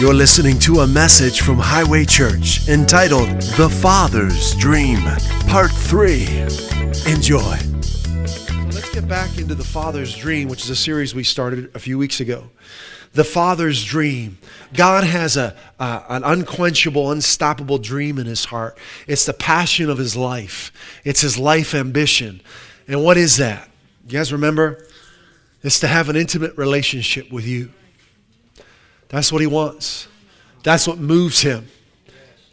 You're listening to a message from Highway Church entitled The Father's Dream, Part 3. Enjoy. Let's get back into The Father's Dream, which is a series we started a few weeks ago. The Father's Dream. God has a, an unquenchable, unstoppable dream in his heart. It's the passion of his life, it's his life ambition. And what is that? You guys remember? It's to have an intimate relationship with you. That's what he wants. That's what moves him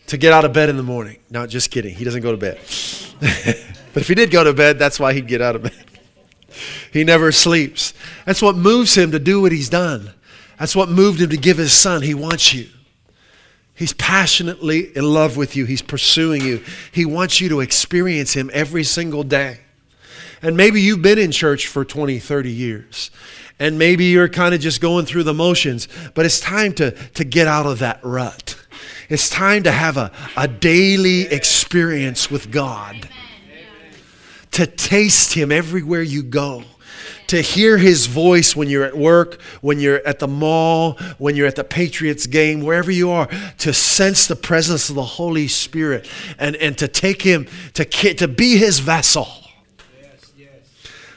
to get out of bed in the morning. Not just kidding. He doesn't go to bed. but if he did go to bed, that's why he'd get out of bed. He never sleeps. That's what moves him to do what he's done. That's what moved him to give his son. He wants you. He's passionately in love with you. He's pursuing you. He wants you to experience him every single day. And maybe you've been in church for 20, 30 years and maybe you're kind of just going through the motions, but it's time to, to get out of that rut. It's time to have a, a daily experience with God, to taste Him everywhere you go to hear his voice when you're at work, when you're at the mall, when you're at the Patriots game, wherever you are, to sense the presence of the Holy Spirit and, and to take him, to, to be his vessel.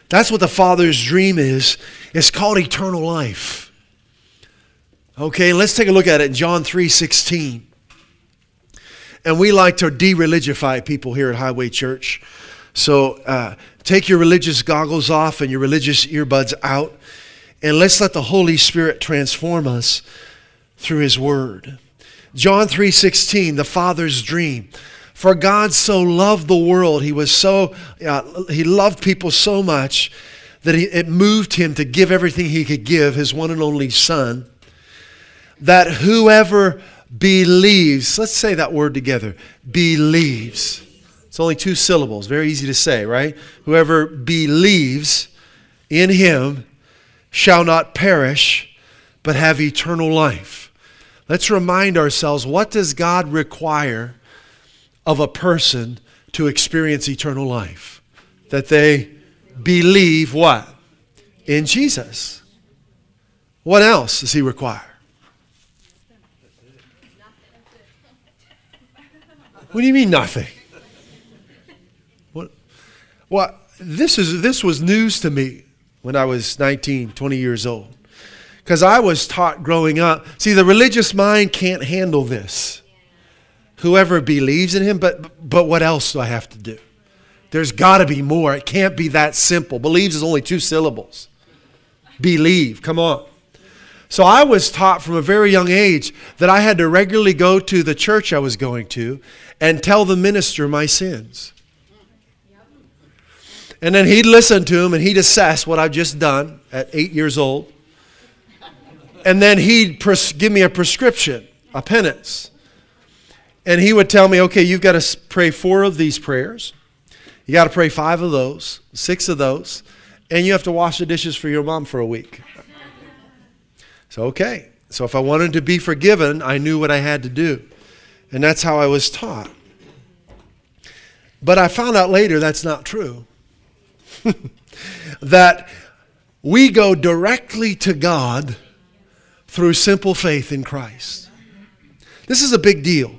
That's what the Father's dream is. It's called eternal life. Okay, let's take a look at it in John 3 16. And we like to de religify people here at Highway Church. So uh, take your religious goggles off and your religious earbuds out, and let's let the Holy Spirit transform us through His Word. John 3:16, the Father's dream. For God so loved the world, he was so uh, he loved people so much that he, it moved him to give everything he could give, his one and only son, that whoever believes, let's say that word together, believes. It's only two syllables, very easy to say, right? Whoever believes in him shall not perish, but have eternal life. Let's remind ourselves what does God require of a person to experience eternal life. That they believe what? In Jesus. What else does he require? What do you mean nothing? What? Well, this, is, this was news to me when I was 19, 20 years old. Because I was taught growing up. See, the religious mind can't handle this whoever believes in him, but, but what else do I have to do? There's got to be more. It can't be that simple. Believes is only two syllables. Believe, come on. So I was taught from a very young age that I had to regularly go to the church I was going to and tell the minister my sins. And then he'd listen to him and he'd assess what I've just done at eight years old. And then he'd pres- give me a prescription, a penance. And he would tell me, okay, you've got to pray four of these prayers. You got to pray five of those, six of those, and you have to wash the dishes for your mom for a week. So, okay. So, if I wanted to be forgiven, I knew what I had to do. And that's how I was taught. But I found out later that's not true. that we go directly to God through simple faith in Christ. This is a big deal.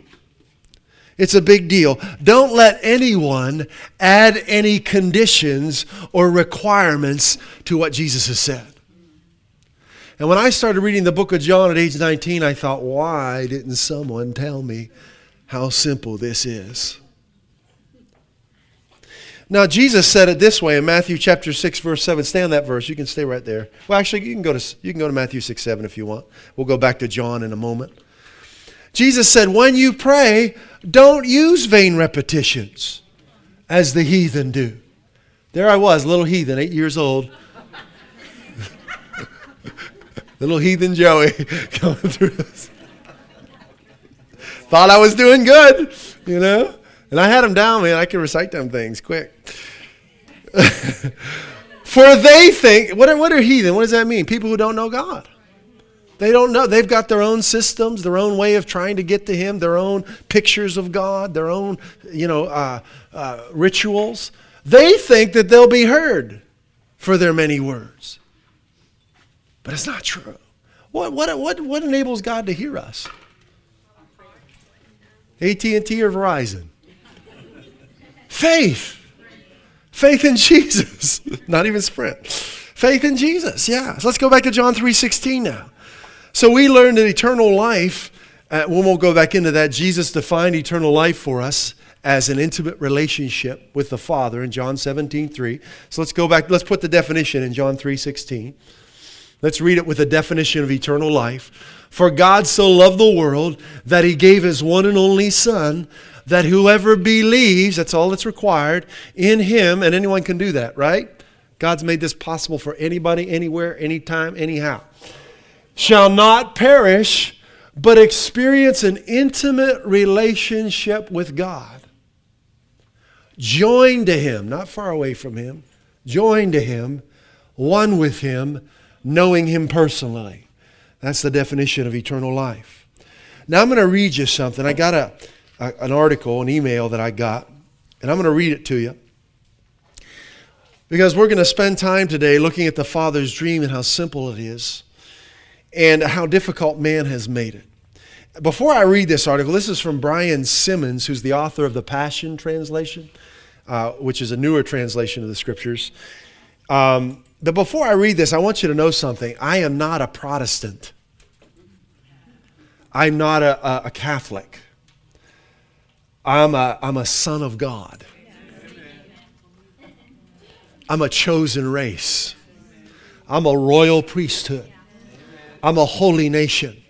It's a big deal. Don't let anyone add any conditions or requirements to what Jesus has said. And when I started reading the book of John at age 19, I thought, why didn't someone tell me how simple this is? Now, Jesus said it this way in Matthew chapter 6, verse 7. Stay on that verse. You can stay right there. Well, actually, you can go to, you can go to Matthew 6, 7 if you want. We'll go back to John in a moment. Jesus said, when you pray, don't use vain repetitions as the heathen do. There I was, little heathen, eight years old. little heathen Joey going through this. Thought I was doing good, you know? And I had them down, man. I can recite them things quick. For they think, what are, what are heathen? What does that mean? People who don't know God. They don't know. They've got their own systems, their own way of trying to get to Him, their own pictures of God, their own, you know, uh, uh, rituals. They think that they'll be heard for their many words. But it's not true. What, what, what, what enables God to hear us? AT&T or Verizon? Faith. Faith in Jesus. Not even Sprint. Faith in Jesus, yeah. So let's go back to John 3.16 now. So we learned that eternal life, uh, we won't go back into that. Jesus defined eternal life for us as an intimate relationship with the Father in John 17, 3. So let's go back, let's put the definition in John 3, 16. Let's read it with a definition of eternal life. For God so loved the world that he gave his one and only Son, that whoever believes, that's all that's required, in him, and anyone can do that, right? God's made this possible for anybody, anywhere, anytime, anyhow. Shall not perish, but experience an intimate relationship with God. Joined to him, not far away from him, joined to him, one with him knowing Him personally. That's the definition of eternal life. Now I'm going to read you something. I got a, a, an article, an email that I got, and I'm going to read it to you. Because we're going to spend time today looking at the Father's dream and how simple it is and how difficult man has made it. Before I read this article, this is from Brian Simmons, who's the author of the Passion Translation, uh, which is a newer translation of the scriptures. Um, but before I read this, I want you to know something. I am not a Protestant. I'm not a, a, Catholic. I'm a, I'm a son of God. I'm a chosen race. I'm a royal priesthood. I'm a holy nation.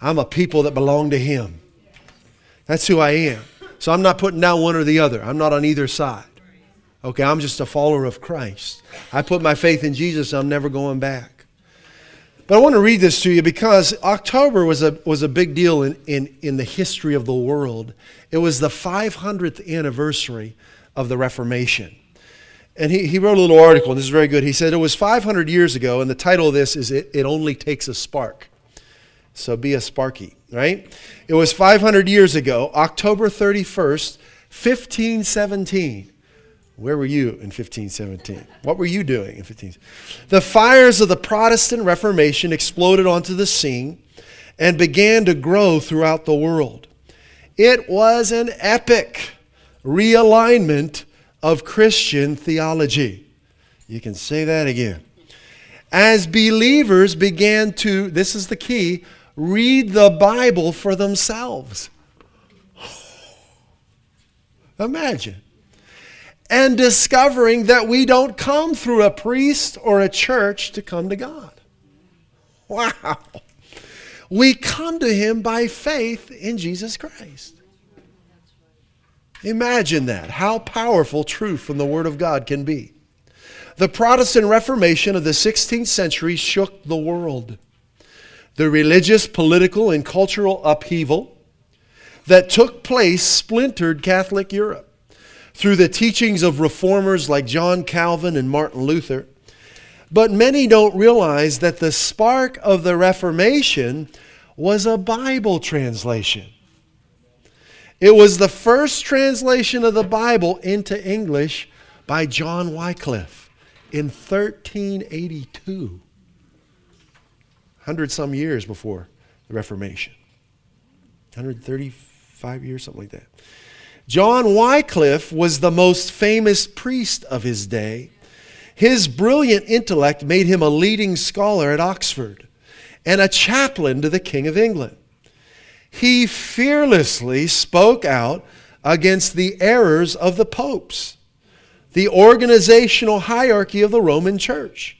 I'm a people that belong to Him. That's who I am. So I'm not putting down one or the other. I'm not on either side. Okay, I'm just a follower of Christ. I put my faith in Jesus, I'm never going back. But I want to read this to you because October was a, was a big deal in, in, in the history of the world. It was the 500th anniversary of the Reformation. And he, he wrote a little article, and this is very good. He said, It was 500 years ago, and the title of this is It, it Only Takes a Spark. So be a sparky, right? It was 500 years ago, October 31st, 1517. Where were you in 1517? What were you doing in 15? The fires of the Protestant Reformation exploded onto the scene and began to grow throughout the world. It was an epic realignment of Christian theology. You can say that again. As believers began to, this is the key, read the Bible for themselves. Imagine and discovering that we don't come through a priest or a church to come to God. Wow. We come to Him by faith in Jesus Christ. Imagine that, how powerful truth from the Word of God can be. The Protestant Reformation of the 16th century shook the world. The religious, political, and cultural upheaval that took place splintered Catholic Europe through the teachings of reformers like John Calvin and Martin Luther. But many don't realize that the spark of the Reformation was a Bible translation. It was the first translation of the Bible into English by John Wycliffe in 1382, 100 some years before the Reformation. 135 years, something like that. John Wycliffe was the most famous priest of his day. His brilliant intellect made him a leading scholar at Oxford and a chaplain to the King of England. He fearlessly spoke out against the errors of the popes, the organizational hierarchy of the Roman Church,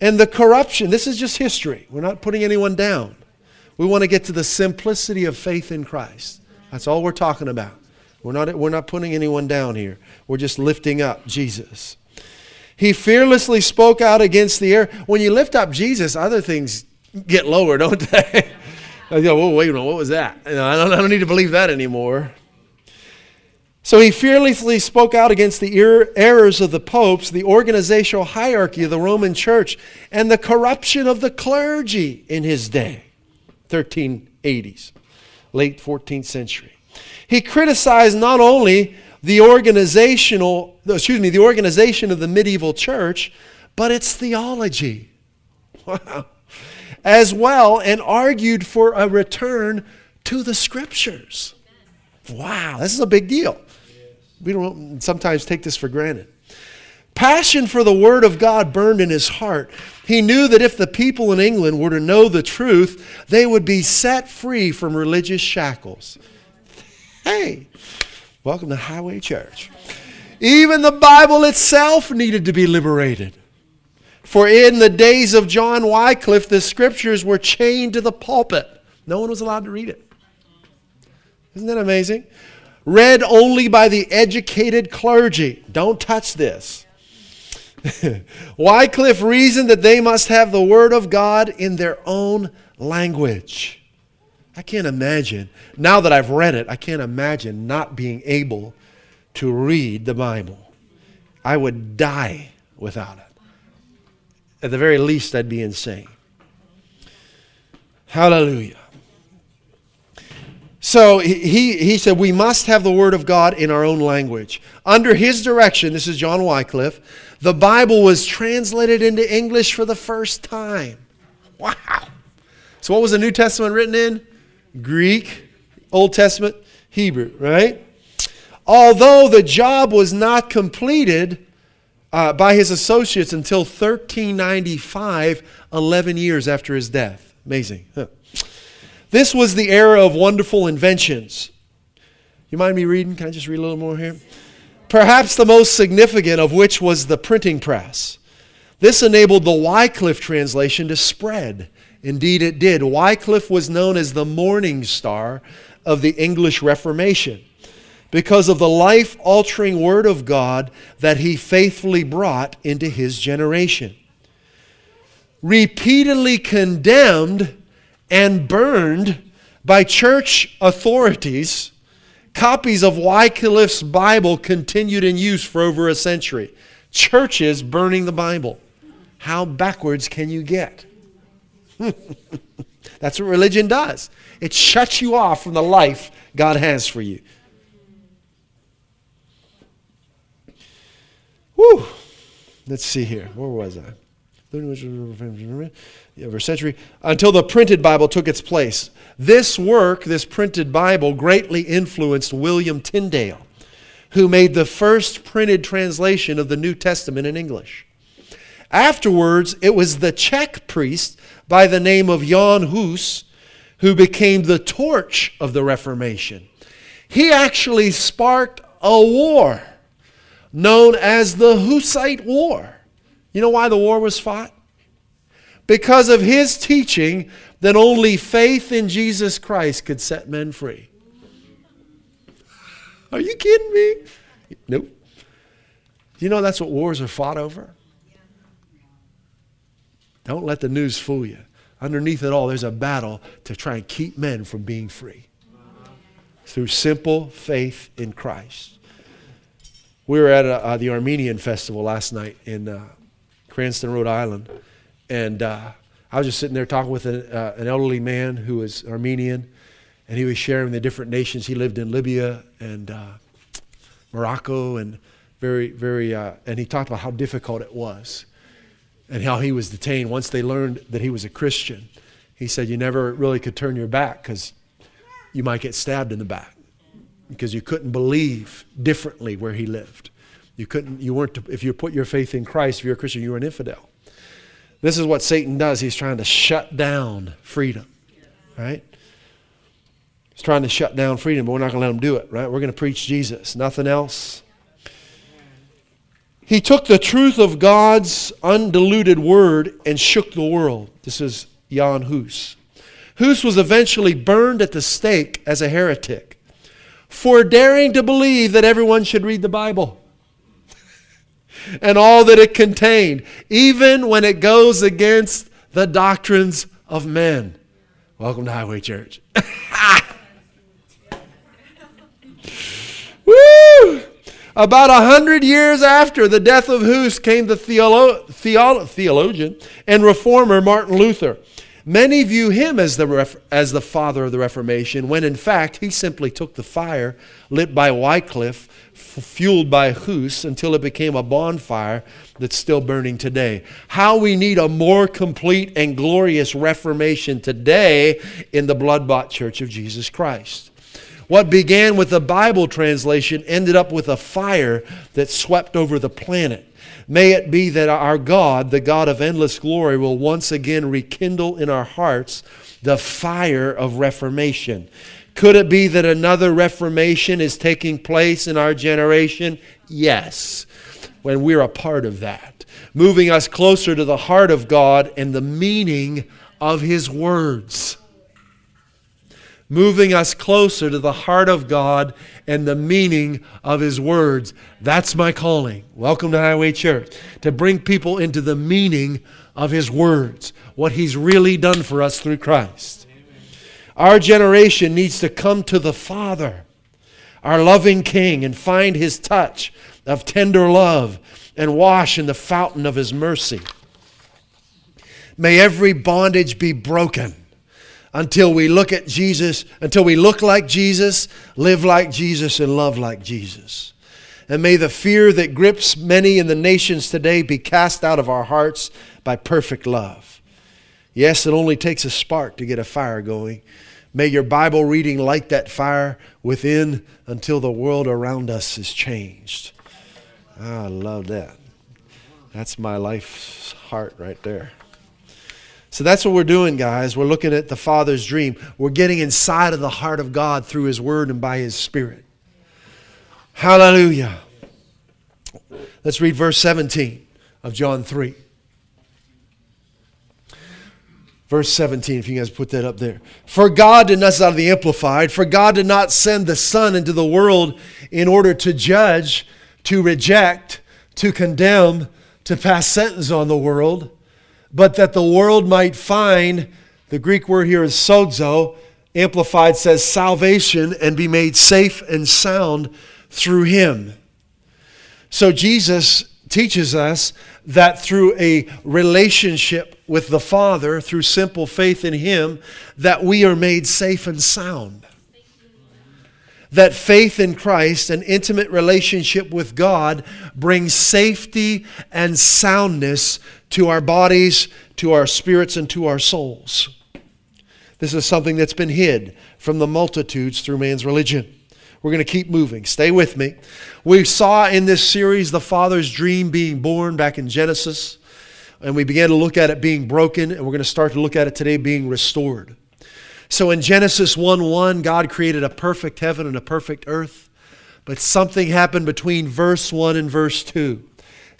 and the corruption. This is just history. We're not putting anyone down. We want to get to the simplicity of faith in Christ. That's all we're talking about. We're not, we're not putting anyone down here. We're just lifting up Jesus. He fearlessly spoke out against the air. When you lift up Jesus, other things get lower, don't they? I go, whoa, wait a minute, what was that? I, don't, I don't need to believe that anymore. So he fearlessly spoke out against the er- errors of the popes, the organizational hierarchy of the Roman church, and the corruption of the clergy in his day, 1380s, late 14th century. He criticized not only the organizational, excuse me, the organization of the medieval church, but its theology. Wow. As well and argued for a return to the scriptures. Wow, this is a big deal. We don't sometimes take this for granted. Passion for the Word of God burned in his heart. He knew that if the people in England were to know the truth, they would be set free from religious shackles. Hey, welcome to Highway Church. Even the Bible itself needed to be liberated. For in the days of John Wycliffe, the scriptures were chained to the pulpit. No one was allowed to read it. Isn't that amazing? Read only by the educated clergy. Don't touch this. Wycliffe reasoned that they must have the Word of God in their own language. I can't imagine, now that I've read it, I can't imagine not being able to read the Bible. I would die without it. At the very least, I'd be insane. Hallelujah. So he, he said, We must have the Word of God in our own language. Under his direction, this is John Wycliffe, the Bible was translated into English for the first time. Wow. So, what was the New Testament written in? Greek, Old Testament, Hebrew, right? Although the job was not completed uh, by his associates until 1395, 11 years after his death. Amazing. Huh. This was the era of wonderful inventions. You mind me reading? Can I just read a little more here? Perhaps the most significant of which was the printing press. This enabled the Wycliffe translation to spread. Indeed, it did. Wycliffe was known as the morning star of the English Reformation because of the life altering Word of God that he faithfully brought into his generation. Repeatedly condemned and burned by church authorities, copies of Wycliffe's Bible continued in use for over a century. Churches burning the Bible. How backwards can you get? That's what religion does. It shuts you off from the life God has for you. Let's see here. Where was I? over century, until the printed Bible took its place. This work, this printed Bible, greatly influenced William Tyndale, who made the first printed translation of the New Testament in English. Afterwards, it was the Czech priest by the name of Jan Hus who became the torch of the Reformation. He actually sparked a war known as the Hussite War. You know why the war was fought? because of his teaching that only faith in Jesus Christ could set men free. Are you kidding me? Nope. You know that's what wars are fought over? Don't let the news fool you. Underneath it all, there's a battle to try and keep men from being free through simple faith in Christ. We were at a, uh, the Armenian festival last night in uh, Cranston, Rhode Island. And uh, I was just sitting there talking with an, uh, an elderly man who was Armenian, and he was sharing the different nations. He lived in Libya and uh, Morocco, and very, very, uh, and he talked about how difficult it was, and how he was detained. Once they learned that he was a Christian, he said you never really could turn your back because you might get stabbed in the back because you couldn't believe differently where he lived. You couldn't. You weren't. If you put your faith in Christ, if you're a Christian, you were an infidel. This is what Satan does. He's trying to shut down freedom, right? He's trying to shut down freedom, but we're not going to let him do it, right? We're going to preach Jesus, nothing else. He took the truth of God's undiluted word and shook the world. This is Jan Hus. Hus was eventually burned at the stake as a heretic for daring to believe that everyone should read the Bible and all that it contained, even when it goes against the doctrines of men. Welcome to Highway Church. Woo! About a hundred years after the death of Hus came the theolo- theolo- theologian and reformer Martin Luther. Many view him as the, as the father of the Reformation, when in fact he simply took the fire lit by Wycliffe, fueled by Hus, until it became a bonfire that's still burning today. How we need a more complete and glorious Reformation today in the blood bought Church of Jesus Christ. What began with a Bible translation ended up with a fire that swept over the planet. May it be that our God, the God of endless glory, will once again rekindle in our hearts the fire of reformation. Could it be that another reformation is taking place in our generation? Yes, when we're a part of that, moving us closer to the heart of God and the meaning of His words moving us closer to the heart of God and the meaning of His words. That's my calling. Welcome to Highway Church. To bring people into the meaning of His words, what He's really done for us through Christ. Our generation needs to come to the Father, our loving King, and find His touch of tender love and wash in the fountain of His mercy. May every bondage be broken until we look at Jesus, until we look like Jesus, live like Jesus, and love like Jesus. And may the fear that grips many in the nations today be cast out of our hearts by perfect love. Yes, it only takes a spark to get a fire going. May your Bible reading light that fire within until the world around us is changed. Ah, I love that. That's my life's heart right there. So that's what we're doing, guys. We're looking at the Father's dream. We're getting inside of the heart of God through His Word and by His Spirit. Hallelujah. Let's read verse 17 of John 3. Verse 17, if you guys put that up there. For God did not, out of the Amplified, for God did not send the Son into the world in order to judge, to reject, to condemn, to pass sentence on the world but that the world might find the Greek word here is sozo, amplified says salvation, and be made safe and sound through him. So Jesus teaches us that through a relationship with the Father, through simple faith in him, that we are made safe and sound that faith in Christ, an intimate relationship with God, brings safety and soundness to our bodies, to our spirits, and to our souls. This is something that's been hid from the multitudes through man's religion. We're going to keep moving. Stay with me. We saw in this series the Father's dream being born back in Genesis, and we began to look at it being broken, and we're going to start to look at it today being restored. So in Genesis 1 1, God created a perfect heaven and a perfect earth. But something happened between verse 1 and verse 2.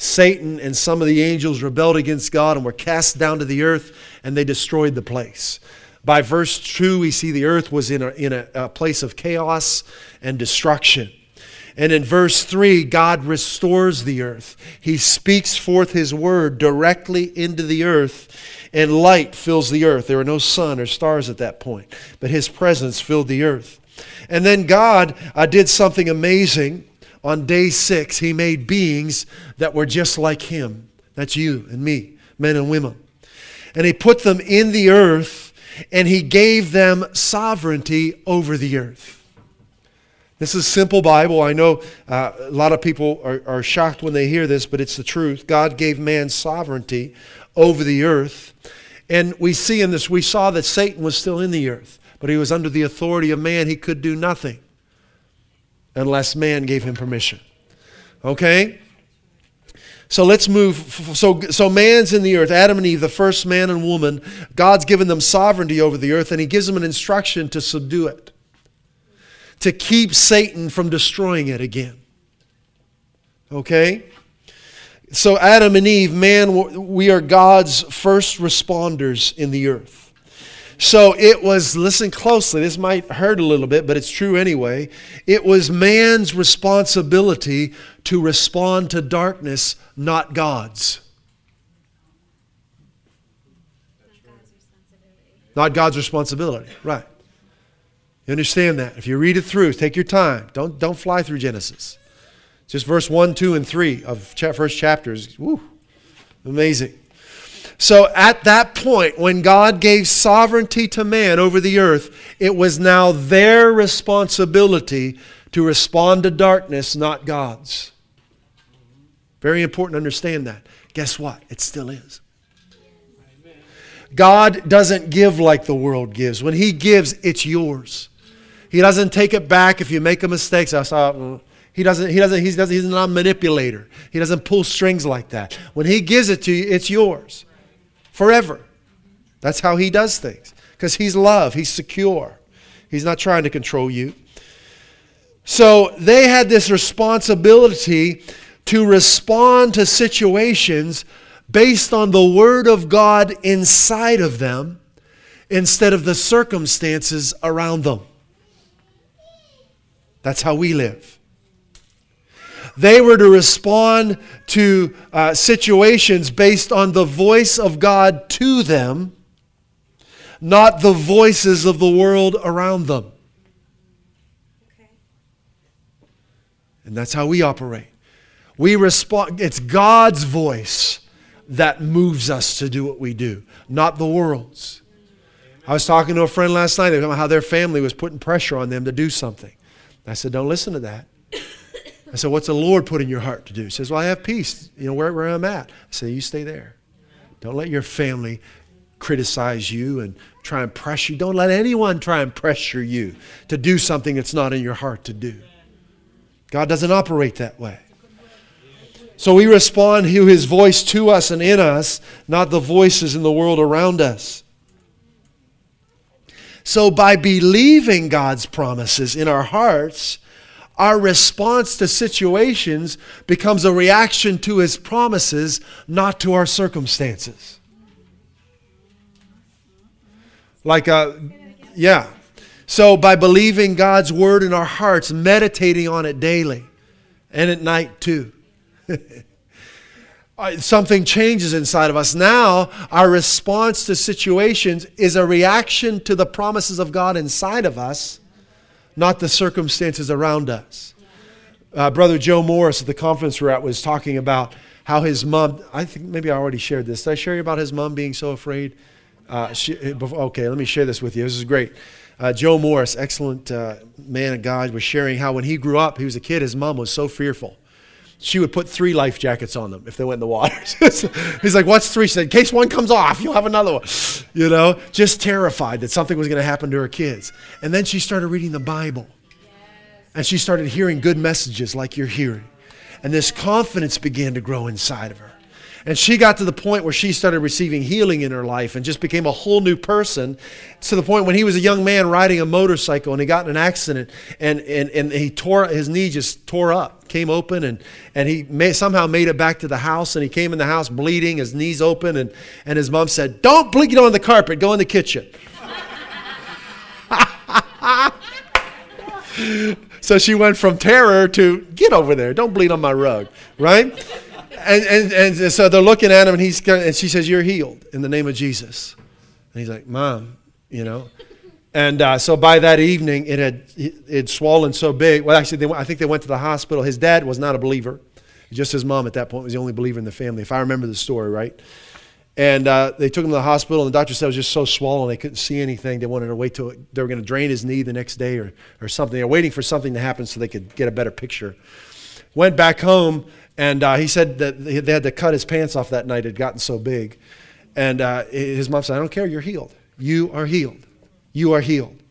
Satan and some of the angels rebelled against God and were cast down to the earth, and they destroyed the place. By verse 2, we see the earth was in a, in a, a place of chaos and destruction. And in verse 3, God restores the earth. He speaks forth His word directly into the earth, and light fills the earth. There were no sun or stars at that point, but His presence filled the earth. And then God uh, did something amazing. On day six, He made beings that were just like Him. That's you and me, men and women. And He put them in the earth, and He gave them sovereignty over the earth. This is simple Bible. I know uh, a lot of people are, are shocked when they hear this, but it's the truth. God gave man sovereignty over the earth. And we see in this, we saw that Satan was still in the earth, but he was under the authority of man. He could do nothing unless man gave him permission. Okay? So let's move. So, so man's in the earth, Adam and Eve, the first man and woman. God's given them sovereignty over the earth, and he gives them an instruction to subdue it, to keep Satan from destroying it again. Okay? So, Adam and Eve, man, we are God's first responders in the earth. So, it was, listen closely, this might hurt a little bit, but it's true anyway. It was man's responsibility to respond to darkness, not God's. Not God's responsibility, right. You understand that? If you read it through, take your time. Don't, don't fly through Genesis. Just verse 1, 2, and 3 of first chapters. Woo, amazing. So at that point, when God gave sovereignty to man over the earth, it was now their responsibility to respond to darkness, not God's. Very important to understand that. Guess what? It still is. God doesn't give like the world gives. When He gives, it's yours. He doesn't take it back if you make a mistake. So I saw, mm. he doesn't, he doesn't, he doesn't, he's not a manipulator. He doesn't pull strings like that. When he gives it to you, it's yours forever. That's how he does things. Because he's love, he's secure. He's not trying to control you. So they had this responsibility to respond to situations based on the Word of God inside of them instead of the circumstances around them. That's how we live. They were to respond to uh, situations based on the voice of God to them, not the voices of the world around them. And that's how we operate. We respond, it's God's voice that moves us to do what we do, not the world's. I was talking to a friend last night about how their family was putting pressure on them to do something. I said, Don't listen to that. I said, What's the Lord put in your heart to do? He says, Well, I have peace, you know, where, where I'm at. I said, You stay there. Don't let your family criticize you and try and pressure you. Don't let anyone try and pressure you to do something that's not in your heart to do. God doesn't operate that way. So we respond to his voice to us and in us, not the voices in the world around us. So by believing God's promises in our hearts, our response to situations becomes a reaction to his promises, not to our circumstances. Like, uh, yeah. So, by believing God's word in our hearts, meditating on it daily and at night too, something changes inside of us. Now, our response to situations is a reaction to the promises of God inside of us not the circumstances around us. Uh, Brother Joe Morris at the conference we're at was talking about how his mom, I think maybe I already shared this. Did I share you about his mom being so afraid? Uh, she, okay, let me share this with you. This is great. Uh, Joe Morris, excellent uh, man of God, was sharing how when he grew up, he was a kid, his mom was so fearful she would put three life jackets on them if they went in the water. He's like, What's three? She said, In case one comes off, you'll have another one. You know, just terrified that something was going to happen to her kids. And then she started reading the Bible. And she started hearing good messages like you're hearing. And this confidence began to grow inside of her. And she got to the point where she started receiving healing in her life and just became a whole new person to the point when he was a young man riding a motorcycle and he got in an accident and, and, and he tore, his knee just tore up, came open, and, and he may, somehow made it back to the house. And he came in the house bleeding, his knees open, and, and his mom said, Don't bleed on the carpet, go in the kitchen. so she went from terror to get over there, don't bleed on my rug, right? And, and, and so they're looking at him, and, he's, and she says, You're healed in the name of Jesus. And he's like, Mom, you know. And uh, so by that evening, it had it swollen so big. Well, actually, they, I think they went to the hospital. His dad was not a believer. Just his mom at that point was the only believer in the family, if I remember the story right. And uh, they took him to the hospital, and the doctor said it was just so swollen they couldn't see anything. They wanted to wait till they were going to drain his knee the next day or, or something. They were waiting for something to happen so they could get a better picture. Went back home, and uh, he said that they had to cut his pants off that night. It had gotten so big. And uh, his mom said, I don't care, you're healed. You are healed. You are healed.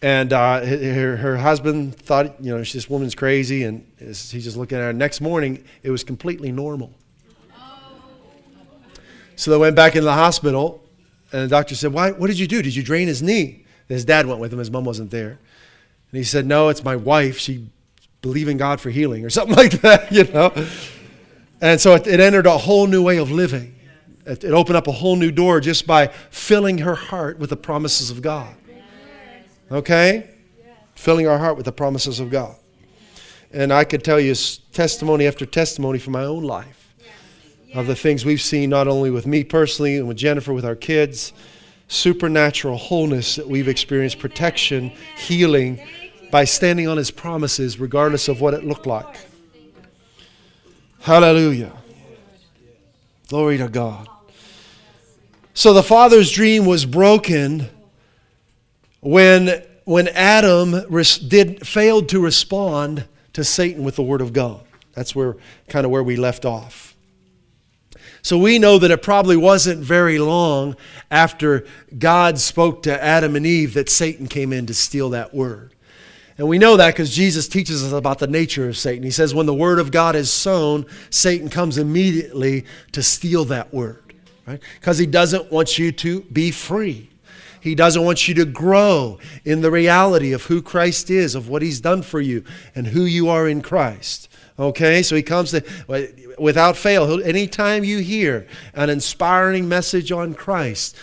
And uh, her, her, husband thought, you know, this woman's crazy. And he's just looking at her. Next morning, it was completely normal. So they went back into the hospital. And the doctor said, Why, What did you do? Did you drain his knee? His dad went with him. His mom wasn't there. And he said, No, it's my wife. She believe in God for healing or something like that, you know. And so it, it entered a whole new way of living. It, it, opened up a whole new door just by filling her heart with the promises of God. Okay? Filling our heart with the promises of God. And I could tell you testimony after testimony from my own life of the things we've seen, not only with me personally and with Jennifer, with our kids, supernatural wholeness that we've experienced, protection, healing by standing on his promises, regardless of what it looked like. Hallelujah. Glory to God. So the father's dream was broken when, when Adam res- did, failed to respond to Satan with the word of God. That's where kind of where we left off. So we know that it probably wasn't very long after God spoke to Adam and Eve that Satan came in to steal that word. And we know that because Jesus teaches us about the nature of Satan. He says, when the word of God is sown, Satan comes immediately to steal that word, right? Because he doesn't want you to be free. He doesn't want you to grow in the reality of who Christ is, of what he's done for you, and who you are in Christ. Okay, so he comes to, without fail, anytime you hear an inspiring message on Christ,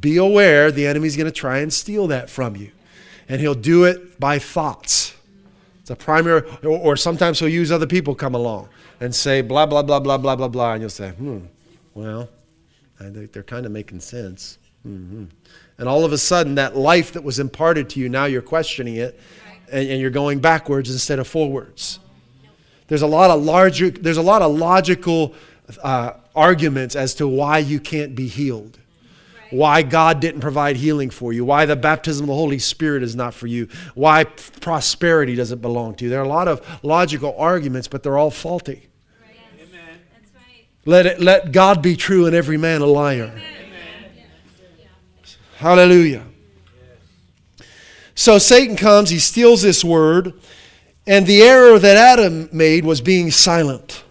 be aware the enemy's going to try and steal that from you and he'll do it by thoughts. It's a primary, or, or sometimes he'll use other people come along and say blah, blah, blah, blah, blah, blah, blah, and you'll say, hmm, well, I think they're kind of making sense. Mm-hmm. And all of a sudden, that life that was imparted to you, now you're questioning it, and, and you're going backwards instead of forwards. There's a lot of larger, there's a lot of logical uh, arguments as to why you can't be healed why God didn't provide healing for you, why the baptism of the Holy Spirit is not for you, why prosperity doesn't belong to you. There are a lot of logical arguments, but they're all faulty. Amen. Let, it, let God be true and every man a liar. Amen. Hallelujah. So Satan comes, he steals this word, and the error that Adam made was being silent.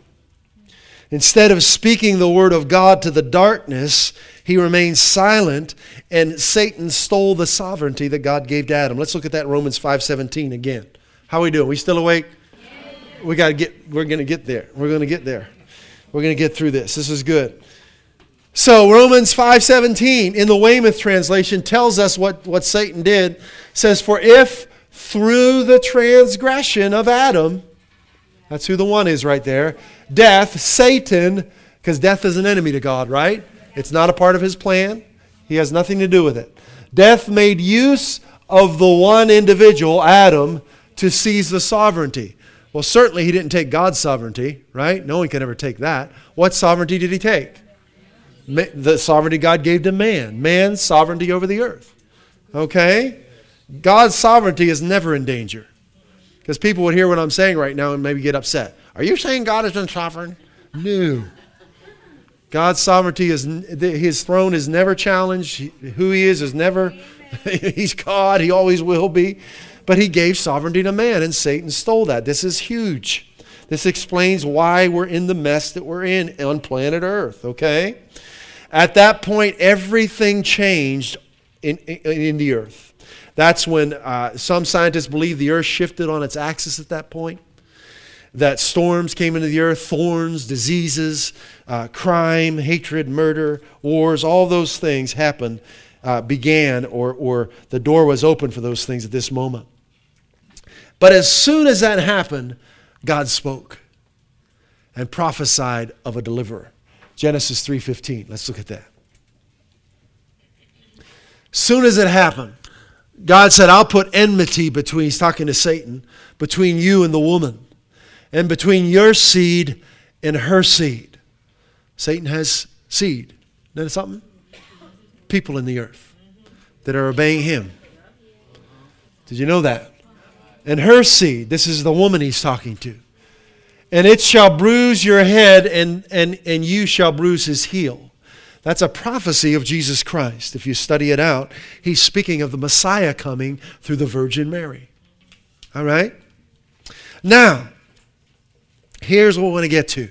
Instead of speaking the word of God to the darkness, he remained silent, and Satan stole the sovereignty that God gave to Adam. Let's look at that Romans 5:17 again. How are we doing? We still awake? We got to get we're going to get there. We're going to get there. We're going to get through this. This is good. So Romans 5:17 in the Weymouth translation tells us what, what Satan did. It says, For if through the transgression of Adam, that's who the one is right there, death, Satan, because death is an enemy to God, right? It's not a part of his plan. He has nothing to do with it. Death made use of the one individual, Adam, to seize the sovereignty. Well, certainly he didn't take God's sovereignty, right? No one can ever take that. What sovereignty did he take? The sovereignty God gave to man, man's sovereignty over the earth. Okay? God's sovereignty is never in danger. Because people would hear what I'm saying right now and maybe get upset. Are you saying God has been sovereign? No. God's sovereignty is his throne is never challenged. Who he is is never he's God, he always will be. But he gave sovereignty to man and Satan stole that. This is huge. This explains why we're in the mess that we're in on planet Earth, okay? At that point everything changed in, in, in the earth. That's when uh, some scientists believe the earth shifted on its axis at that point that storms came into the earth, thorns, diseases, uh, crime, hatred, murder, wars, all those things happened, uh, began, or, or the door was open for those things at this moment. But as soon as that happened, God spoke and prophesied of a deliverer. Genesis 3:15. Let's look at that. Soon as it happened, God said, "I'll put enmity between he's talking to Satan, between you and the woman and between your seed and her seed. Satan has seed. Isn't that something? People in the earth that are obeying him. Did you know that? And her seed, this is the woman he's talking to. And it shall bruise your head, and, and, and you shall bruise his heel. That's a prophecy of Jesus Christ. If you study it out, he's speaking of the Messiah coming through the Virgin Mary. All right? Now, Here's what we want to get to.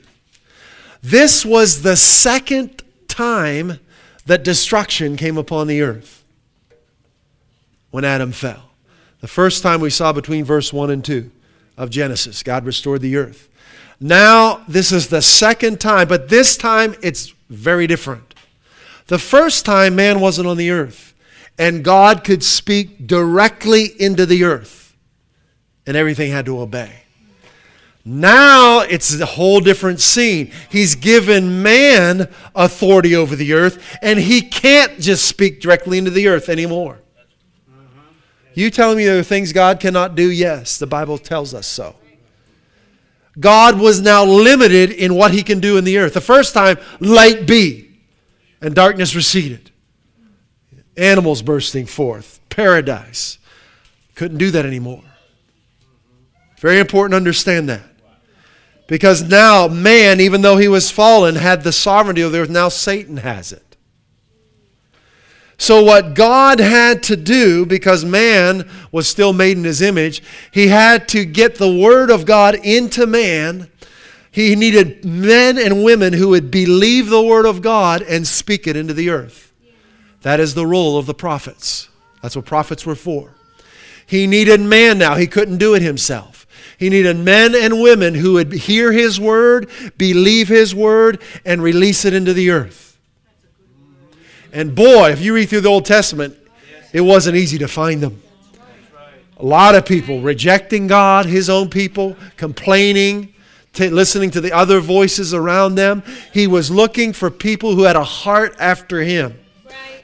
This was the second time that destruction came upon the earth when Adam fell. The first time we saw between verse 1 and 2 of Genesis, God restored the earth. Now, this is the second time, but this time it's very different. The first time, man wasn't on the earth, and God could speak directly into the earth, and everything had to obey. Now it's a whole different scene. He's given man authority over the earth, and he can't just speak directly into the earth anymore. You telling me there are things God cannot do? Yes, the Bible tells us so. God was now limited in what he can do in the earth. The first time, light be, and darkness receded. animals bursting forth, paradise. Couldn't do that anymore. Very important to understand that. Because now man, even though he was fallen, had the sovereignty of the earth. Now Satan has it. So, what God had to do, because man was still made in his image, he had to get the word of God into man. He needed men and women who would believe the word of God and speak it into the earth. That is the role of the prophets. That's what prophets were for. He needed man now, he couldn't do it himself. He needed men and women who would hear his word, believe his word, and release it into the earth. And boy, if you read through the Old Testament, it wasn't easy to find them. A lot of people rejecting God, his own people, complaining, t- listening to the other voices around them. He was looking for people who had a heart after him.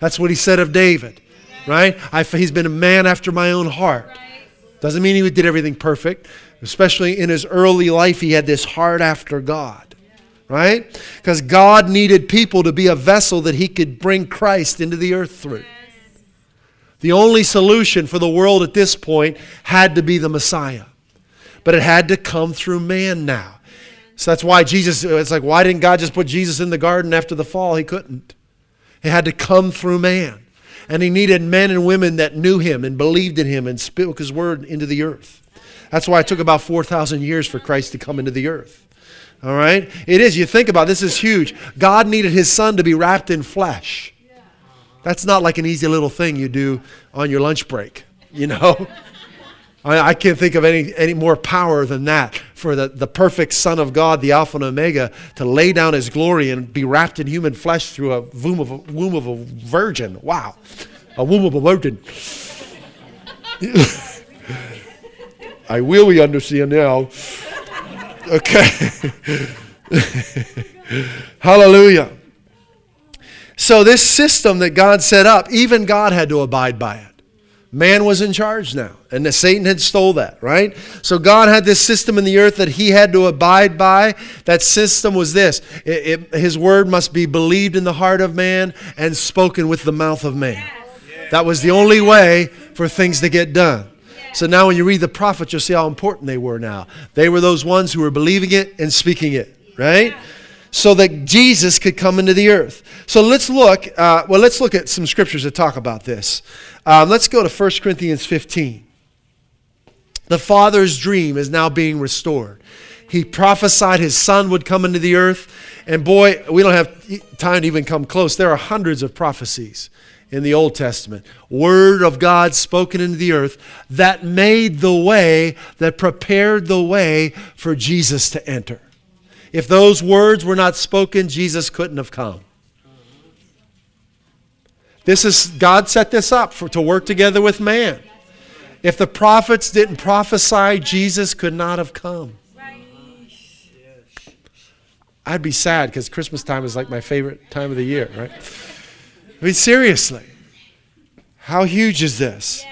That's what he said of David, right? I, he's been a man after my own heart. Doesn't mean he did everything perfect. Especially in his early life, he had this heart after God, right? Because God needed people to be a vessel that he could bring Christ into the earth through. The only solution for the world at this point had to be the Messiah. But it had to come through man now. So that's why Jesus, it's like, why didn't God just put Jesus in the garden after the fall? He couldn't. It had to come through man. And he needed men and women that knew him and believed in him and spoke his word into the earth. That's why it took about 4,000 years for Christ to come into the earth. All right? It is. You think about it, this is huge. God needed his son to be wrapped in flesh. That's not like an easy little thing you do on your lunch break, you know? I, can't think of any, any more power than that for the, the perfect Son of God, the Alpha and Omega, to lay down his glory and be wrapped in human flesh through a womb of a, womb of a virgin. Wow. A womb of a virgin. I really understand now. Okay. Hallelujah. So, this system that God set up, even God had to abide by it. Man was in charge now, and the Satan had stole that, right? So God had this system in the earth that he had to abide by. That system was this: it, it, His word must be believed in the heart of man and spoken with the mouth of man. That was the only way for things to get done. So now when you read the prophets, you'll see how important they were now. They were those ones who were believing it and speaking it, right? So that Jesus could come into the earth. So let's look, uh, well, let's look at some scriptures that talk about this. Um, let's go to 1 Corinthians 15. The Father's dream is now being restored. He prophesied his son would come into the earth. And boy, we don't have time to even come close. There are hundreds of prophecies in the Old Testament. Word of God spoken into the earth that made the way, that prepared the way for Jesus to enter. If those words were not spoken, Jesus couldn't have come. This is God set this up for to work together with man. If the prophets didn't prophesy, Jesus could not have come. I'd be sad because Christmas time is like my favorite time of the year, right? I mean, seriously. How huge is this?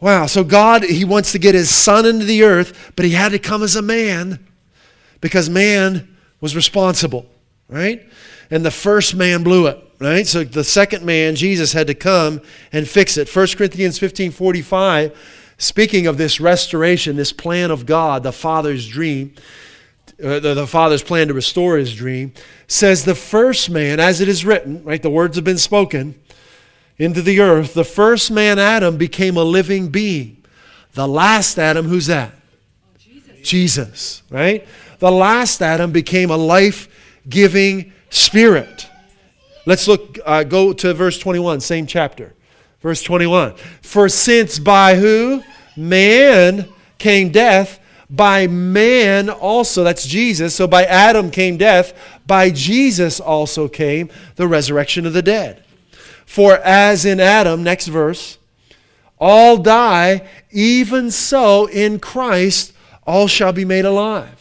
Wow, so God, He wants to get His Son into the earth, but He had to come as a man because man was responsible, right? And the first man blew it, right? So the second man, Jesus, had to come and fix it. 1 Corinthians 15 45, speaking of this restoration, this plan of God, the Father's dream, uh, the, the Father's plan to restore His dream, says the first man, as it is written, right? The words have been spoken into the earth. The first man, Adam, became a living being. The last Adam, who's that? Jesus, Jesus right? The last Adam became a life giving spirit. Let's look, uh, go to verse 21, same chapter. Verse 21. For since by who? Man came death, by man also, that's Jesus. So by Adam came death, by Jesus also came the resurrection of the dead. For as in Adam, next verse, all die, even so in Christ all shall be made alive.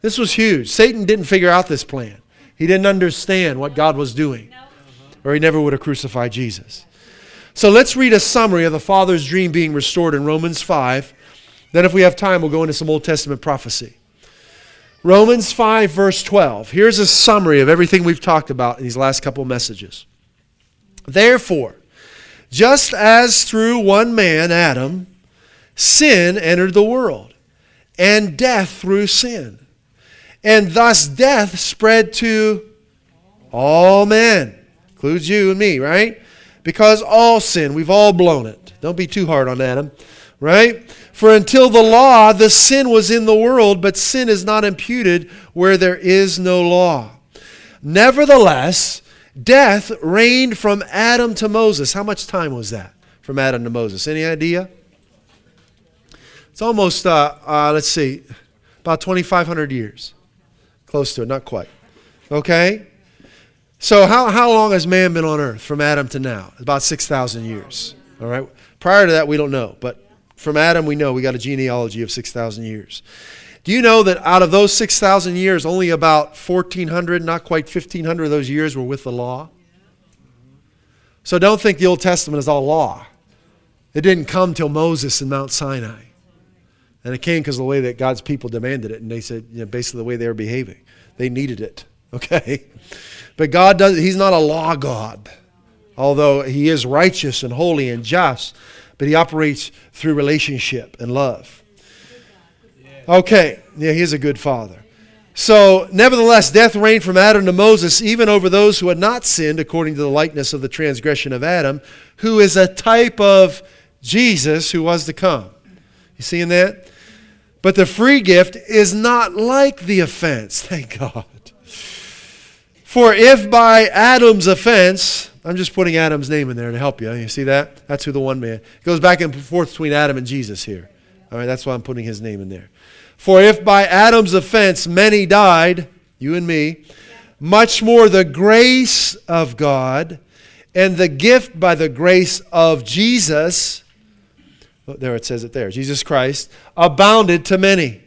This was huge. Satan didn't figure out this plan. He didn't understand what God was doing, or he never would have crucified Jesus. So let's read a summary of the Father's dream being restored in Romans 5 then, if we have time, we'll go into some Old Testament prophecy. Romans 5, verse 12. Here's a summary of everything we've talked about in these last couple messages. Therefore, just as through one man, Adam, sin entered the world, and death through sin. And thus death spread to all men, includes you and me, right? Because all sin, we've all blown it. Don't be too hard on Adam, right? For until the law, the sin was in the world, but sin is not imputed where there is no law. Nevertheless, death reigned from Adam to Moses. How much time was that from Adam to Moses? Any idea? It's almost, uh, uh, let's see, about 2,500 years. Close to it, not quite. Okay? So, how, how long has man been on earth from Adam to now? About 6,000 years. All right? Prior to that, we don't know. But from Adam, we know we got a genealogy of 6,000 years. Do you know that out of those 6,000 years, only about 1,400, not quite 1,500 of those years were with the law? So don't think the Old Testament is all law. It didn't come till Moses in Mount Sinai. And it came because of the way that God's people demanded it. And they said, you know, basically the way they were behaving. They needed it. Okay? But God does He's not a law God. Although He is righteous and holy and just, but He operates through relationship and love. Okay, yeah, He's a good Father. So, nevertheless, death reigned from Adam to Moses, even over those who had not sinned, according to the likeness of the transgression of Adam, who is a type of Jesus who was to come. You seeing that? But the free gift is not like the offense. Thank God. For if by Adam's offense, I'm just putting Adam's name in there to help you. You see that? That's who the one man. It goes back and forth between Adam and Jesus here. All right, that's why I'm putting his name in there. For if by Adam's offense many died, you and me, much more the grace of God and the gift by the grace of Jesus there it says it there. Jesus Christ abounded to many.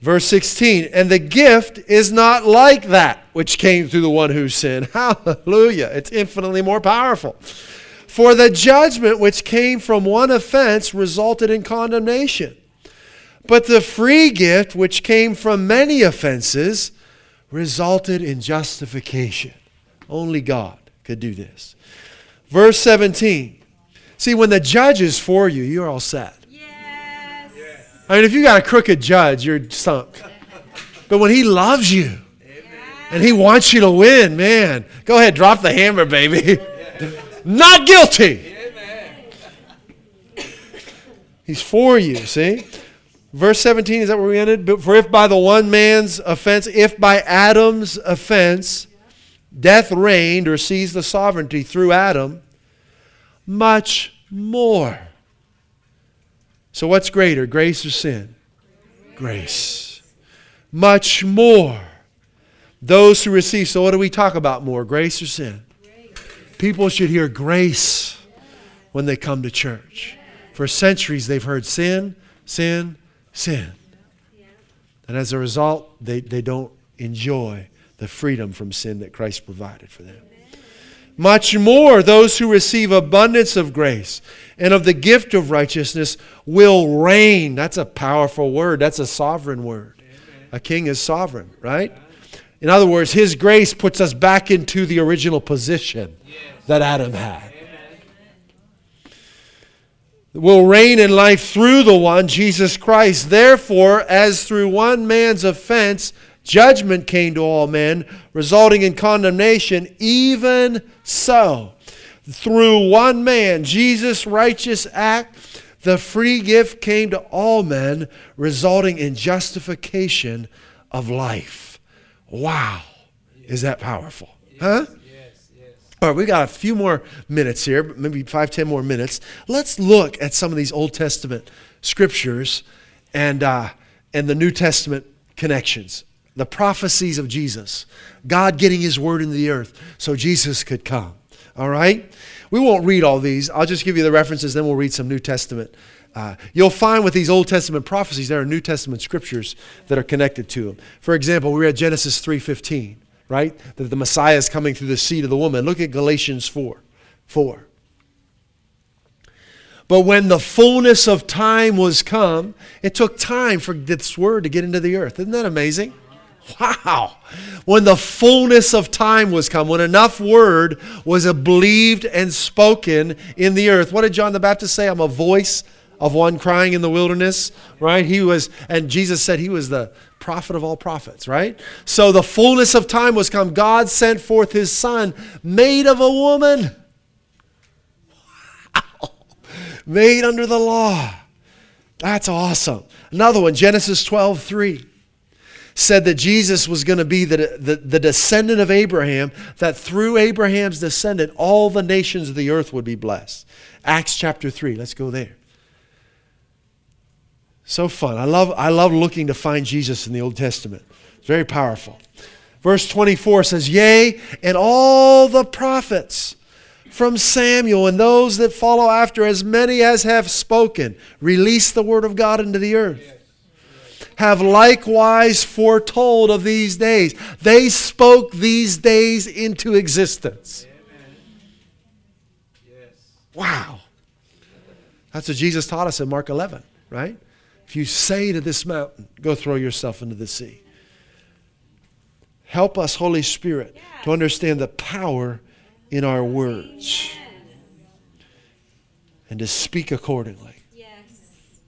Verse 16, and the gift is not like that which came through the one who sinned. Hallelujah. It's infinitely more powerful. For the judgment which came from one offense resulted in condemnation. But the free gift which came from many offenses resulted in justification. Only God could do this. Verse 17 See, when the judge is for you, you're all set. Yes. I mean, if you got a crooked judge, you're sunk. But when he loves you and he wants you to win, man, go ahead, drop the hammer, baby. Not guilty. He's for you, see? Verse 17, is that where we ended? But For if by the one man's offense, if by Adam's offense, death reigned or seized the sovereignty through Adam, much more. So, what's greater, grace or sin? Grace. Much more. Those who receive, so what do we talk about more, grace or sin? People should hear grace when they come to church. For centuries, they've heard sin, sin, sin. And as a result, they, they don't enjoy the freedom from sin that Christ provided for them. Much more, those who receive abundance of grace and of the gift of righteousness will reign. That's a powerful word. That's a sovereign word. A king is sovereign, right? In other words, his grace puts us back into the original position that Adam had. Will reign in life through the one, Jesus Christ. Therefore, as through one man's offense, Judgment came to all men, resulting in condemnation. Even so, through one man, Jesus' righteous act, the free gift came to all men, resulting in justification of life. Wow. Is that powerful? Huh? All right, we got a few more minutes here, maybe five, ten more minutes. Let's look at some of these Old Testament scriptures and, uh, and the New Testament connections the prophecies of Jesus, God getting his word into the earth so Jesus could come. All right? We won't read all these. I'll just give you the references, then we'll read some New Testament. Uh, you'll find with these Old Testament prophecies, there are New Testament scriptures that are connected to them. For example, we read Genesis 3.15, right? That the Messiah is coming through the seed of the woman. Look at Galatians 4. 4. But when the fullness of time was come, it took time for this word to get into the earth. Isn't that amazing? Wow. When the fullness of time was come, when enough word was believed and spoken in the earth. What did John the Baptist say? I'm a voice of one crying in the wilderness, right? He was, and Jesus said he was the prophet of all prophets, right? So the fullness of time was come. God sent forth his son, made of a woman, wow. made under the law. That's awesome. Another one, Genesis 12, 3 said that Jesus was going to be the, the, the, descendant of Abraham, that through Abraham's descendant, all the nations of the earth would be blessed. Acts chapter 3. Let's go there. So fun. I love, I love looking to find Jesus in the Old Testament. It's very powerful. Verse 24 says, Yea, and all the prophets from Samuel and those that follow after, as many as have spoken, release the word of God into the earth have likewise foretold of these days. They spoke these days into existence. Yes. Wow. That's what Jesus taught us in Mark 11, right? If you say to this mountain, go throw yourself into the sea. Help us, Holy Spirit, to understand the power in our words and to speak accordingly yes.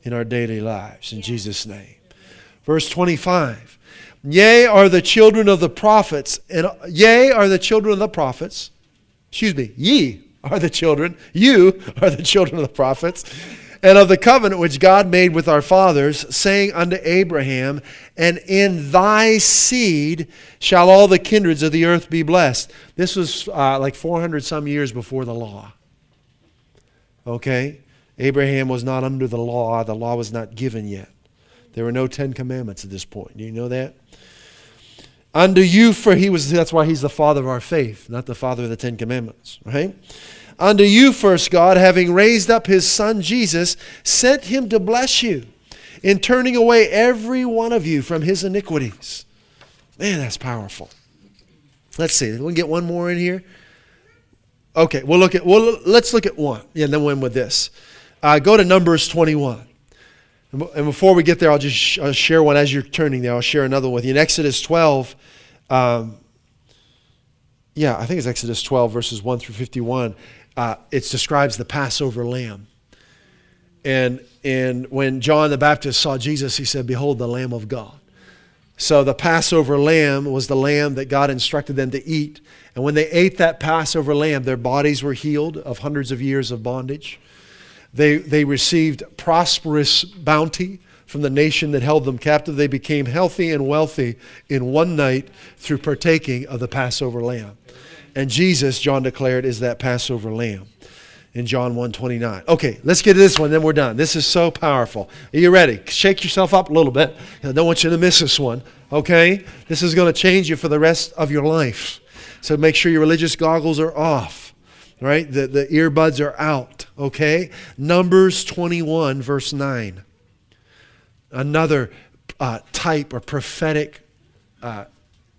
in our daily lives. In. Jesus' name. Verse 25. Yea, are the children of the prophets, and yea, are the children of the prophets. Excuse me, ye are the children, you are the children of the prophets, and of the covenant which God made with our fathers, saying unto Abraham, And in thy seed shall all the kindreds of the earth be blessed. This was uh, like 400 some years before the law. Okay? Abraham was not under the law, the law was not given yet. There were no Ten Commandments at this point. Do you know that? Unto you, for he was, that's why he's the father of our faith, not the father of the Ten Commandments, right? Unto you first, God, having raised up his son Jesus, sent him to bless you in turning away every one of you from his iniquities. Man, that's powerful. Let's see. We can get one more in here. Okay, we'll look at well. Let's look at one. Yeah, and then we'll end with this. Uh, go to Numbers 21. And before we get there, I'll just sh- I'll share one as you're turning there. I'll share another with you. In Exodus 12, um, yeah, I think it's Exodus 12, verses 1 through 51, uh, it describes the Passover lamb. And, and when John the Baptist saw Jesus, he said, Behold, the Lamb of God. So the Passover lamb was the lamb that God instructed them to eat. And when they ate that Passover lamb, their bodies were healed of hundreds of years of bondage. They, they received prosperous bounty from the nation that held them captive. They became healthy and wealthy in one night through partaking of the Passover lamb. And Jesus, John declared, is that Passover lamb in John 1:29. Okay, let's get to this one, then we're done. This is so powerful. Are you ready? Shake yourself up a little bit. I don't want you to miss this one. Okay? This is going to change you for the rest of your life. So make sure your religious goggles are off right? The, the earbuds are out, okay? Numbers 21, verse 9. Another uh, type or prophetic uh,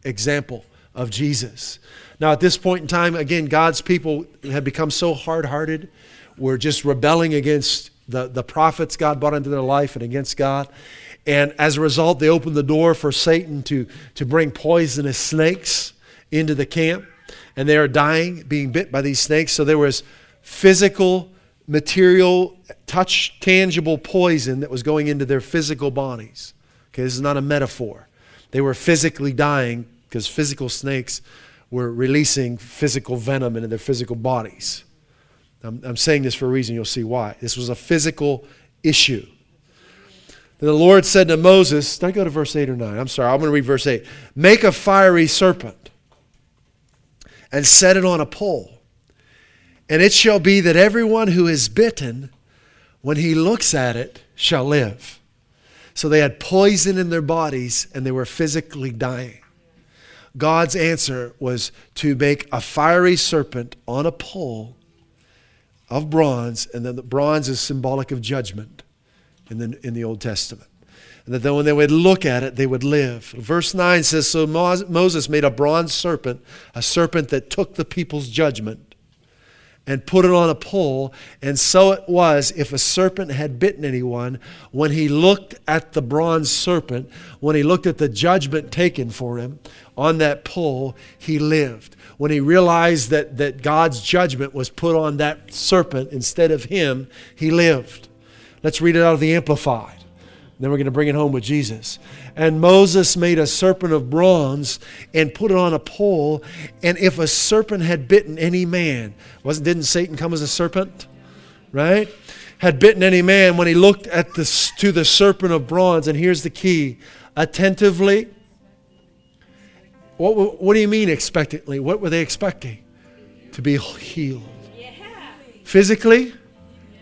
example of Jesus. Now, at this point in time, again, God's people have become so hard hearted. We're just rebelling against the, the prophets God brought into their life and against God. And as a result, they opened the door for Satan to, to bring poisonous snakes into the camp and they are dying, being bit by these snakes. So there was physical, material, touch, tangible poison that was going into their physical bodies. Okay, this is not a metaphor. They were physically dying because physical snakes were releasing physical venom into their physical bodies. I'm, I'm saying this for a reason, you'll see why. This was a physical issue. Then the Lord said to Moses, don't go to verse 8 or 9. I'm sorry, I'm going to read verse 8. Make a fiery serpent and set it on a pole. And it shall be that everyone who is bitten, when he looks at it, shall live. So they had poison in their bodies and they were physically dying. God's answer was to make a fiery serpent on a pole of bronze, and then the bronze is symbolic of judgment in the, in the Old Testament and that then when they would look at it, they would live. Verse 9 says So Moses made a bronze serpent, a serpent that took the people's judgment. and put it on a pole. And so it was if a serpent had bitten anyone, when he looked at the bronze serpent, when he looked at the judgment taken for him on that pole, he lived. When he realized that, that God's judgment was put on that serpent instead of him, he lived. Let's read it out of the Amplified. Then we're going to bring it home with Jesus. And Moses made a serpent of bronze and put it on a pole. And if a serpent had bitten any man, wasn't didn't Satan come as a serpent? Right? Had bitten any man when he looked at the, to the serpent of bronze, and here's the key attentively. What, what do you mean expectantly? What were they expecting? To be healed. Physically?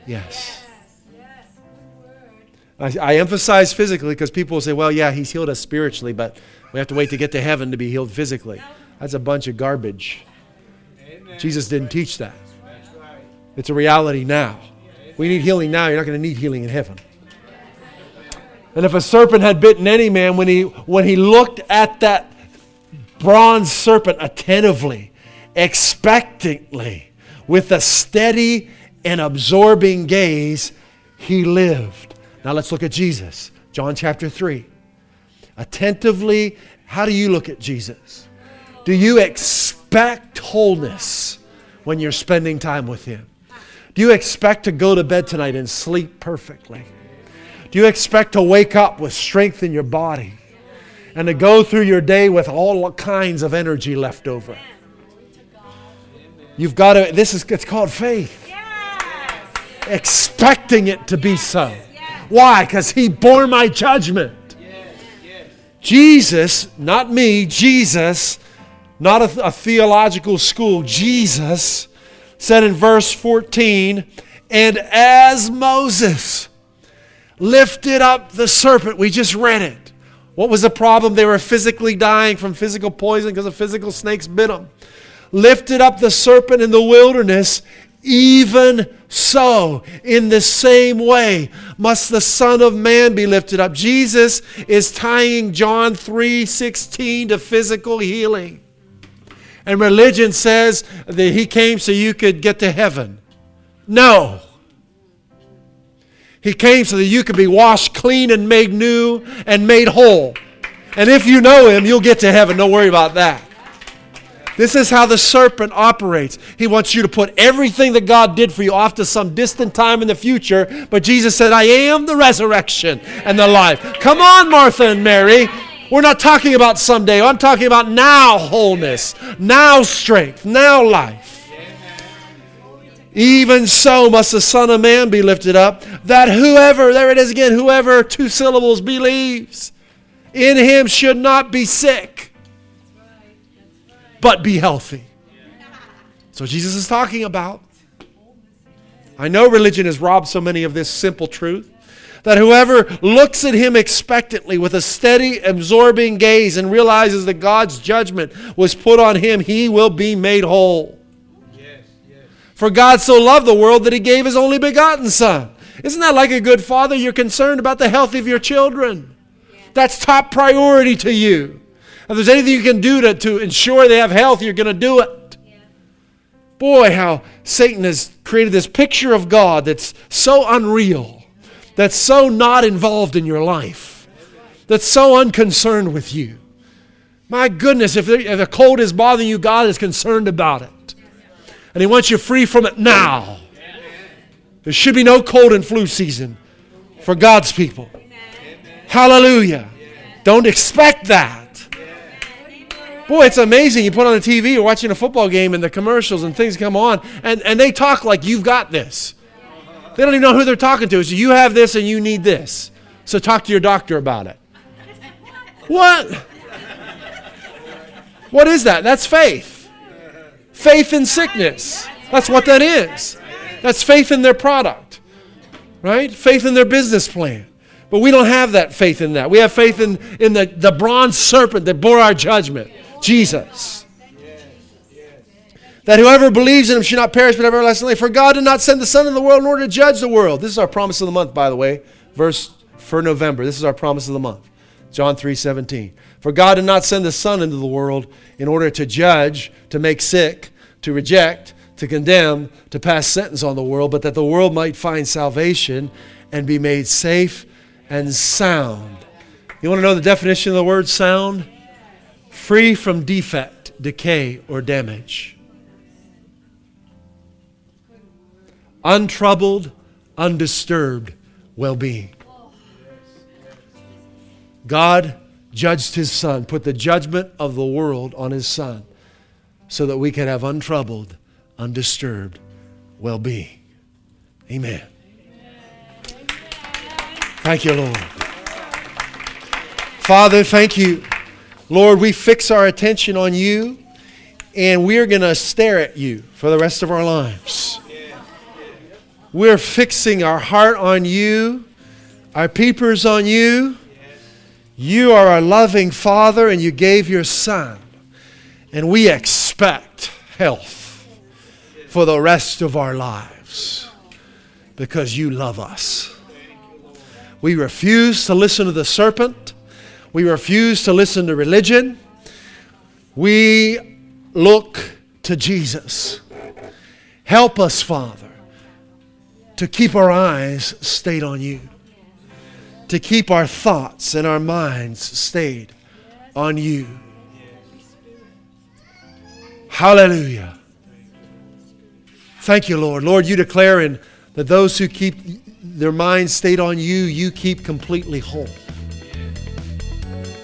Yes. I, I emphasize physically because people will say, well, yeah, he's healed us spiritually, but we have to wait to get to heaven to be healed physically. That's a bunch of garbage. Amen. Jesus didn't teach that. It's a reality now. We need healing now. You're not going to need healing in heaven. And if a serpent had bitten any man, when he, when he looked at that bronze serpent attentively, expectantly, with a steady and absorbing gaze, he lived. Now let's look at Jesus. John chapter 3. Attentively, how do you look at Jesus? Do you expect wholeness when you're spending time with Him? Do you expect to go to bed tonight and sleep perfectly? Do you expect to wake up with strength in your body and to go through your day with all kinds of energy left over? You've got to, this is, it's called faith. Yes. Expecting it to be so. Why? Because he bore my judgment. Jesus, not me, Jesus, not a, a, theological school, Jesus said in verse 14, and as Moses lifted up the serpent, we just read it. What was the problem? They were physically dying from physical poison because the physical snakes bit them. Lifted up the serpent in the wilderness, even so, in the same way, must the Son of Man be lifted up. Jesus is tying John 3 16 to physical healing. And religion says that he came so you could get to heaven. No. He came so that you could be washed clean and made new and made whole. And if you know him, you'll get to heaven. Don't worry about that. This is how the serpent operates. He wants you to put everything that God did for you off to some distant time in the future. But Jesus said, I am the resurrection and the life. Come on, Martha and Mary. We're not talking about someday. I'm talking about now wholeness, now strength, now life. Even so must the Son of Man be lifted up, that whoever, there it is again, whoever, two syllables, believes in him should not be sick but be healthy. So Jesus is talking about. I know religion has robbed so many of this simple truth that whoever looks at him expectantly with a steady, absorbing gaze and realizes that God's judgment was put on him, he will be made whole. Yes, yes. For God so loved the world that he gave his only begotten Son. Isn't that like a good father? You're concerned about the health of your children. That's top priority to you. If there's anything you can do to, to ensure they have health, you're going to do it. Yeah. Boy, how Satan has created this picture of God that's so unreal, that's so not involved in your life, that's so unconcerned with you. My goodness, if, if a cold is bothering you, God is concerned about it. And He wants you free from it now. There should be no cold and flu season for God's people. Hallelujah. Don't expect that. Boy, it's amazing. You put on the TV, you're watching a football game, and the commercials and things come on, and, and they talk like you've got this. They don't even know who they're talking to. So you have this and you need this. So talk to your doctor about it. What? What is that? That's faith. Faith in sickness. That's what that is. That's faith in their product, right? Faith in their business plan. But we don't have that faith in that. We have faith in, in the, the bronze serpent that bore our judgment. Jesus. That whoever believes in him should not perish but have everlasting life. For God did not send the Son into the world in order to judge the world. This is our promise of the month, by the way. Verse for November. This is our promise of the month. John 3 17. For God did not send the Son into the world in order to judge, to make sick, to reject, to condemn, to pass sentence on the world, but that the world might find salvation and be made safe and sound. You want to know the definition of the word sound? Free from defect, decay, or damage. Untroubled, undisturbed well being. God judged his son, put the judgment of the world on his son, so that we could have untroubled, undisturbed well being. Amen. Thank you, Lord. Father, thank you. Lord, we fix our attention on you and we're going to stare at you for the rest of our lives. We're fixing our heart on you, our peepers on you. You are a loving Father and you gave your Son. And we expect health for the rest of our lives because you love us. We refuse to listen to the serpent. We refuse to listen to religion. We look to Jesus. Help us, Father, to keep our eyes stayed on you, to keep our thoughts and our minds stayed on you. Hallelujah. Thank you, Lord. Lord, you declare in that those who keep their minds stayed on you, you keep completely whole.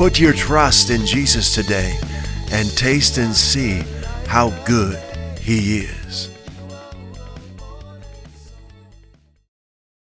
Put your trust in Jesus today and taste and see how good He is.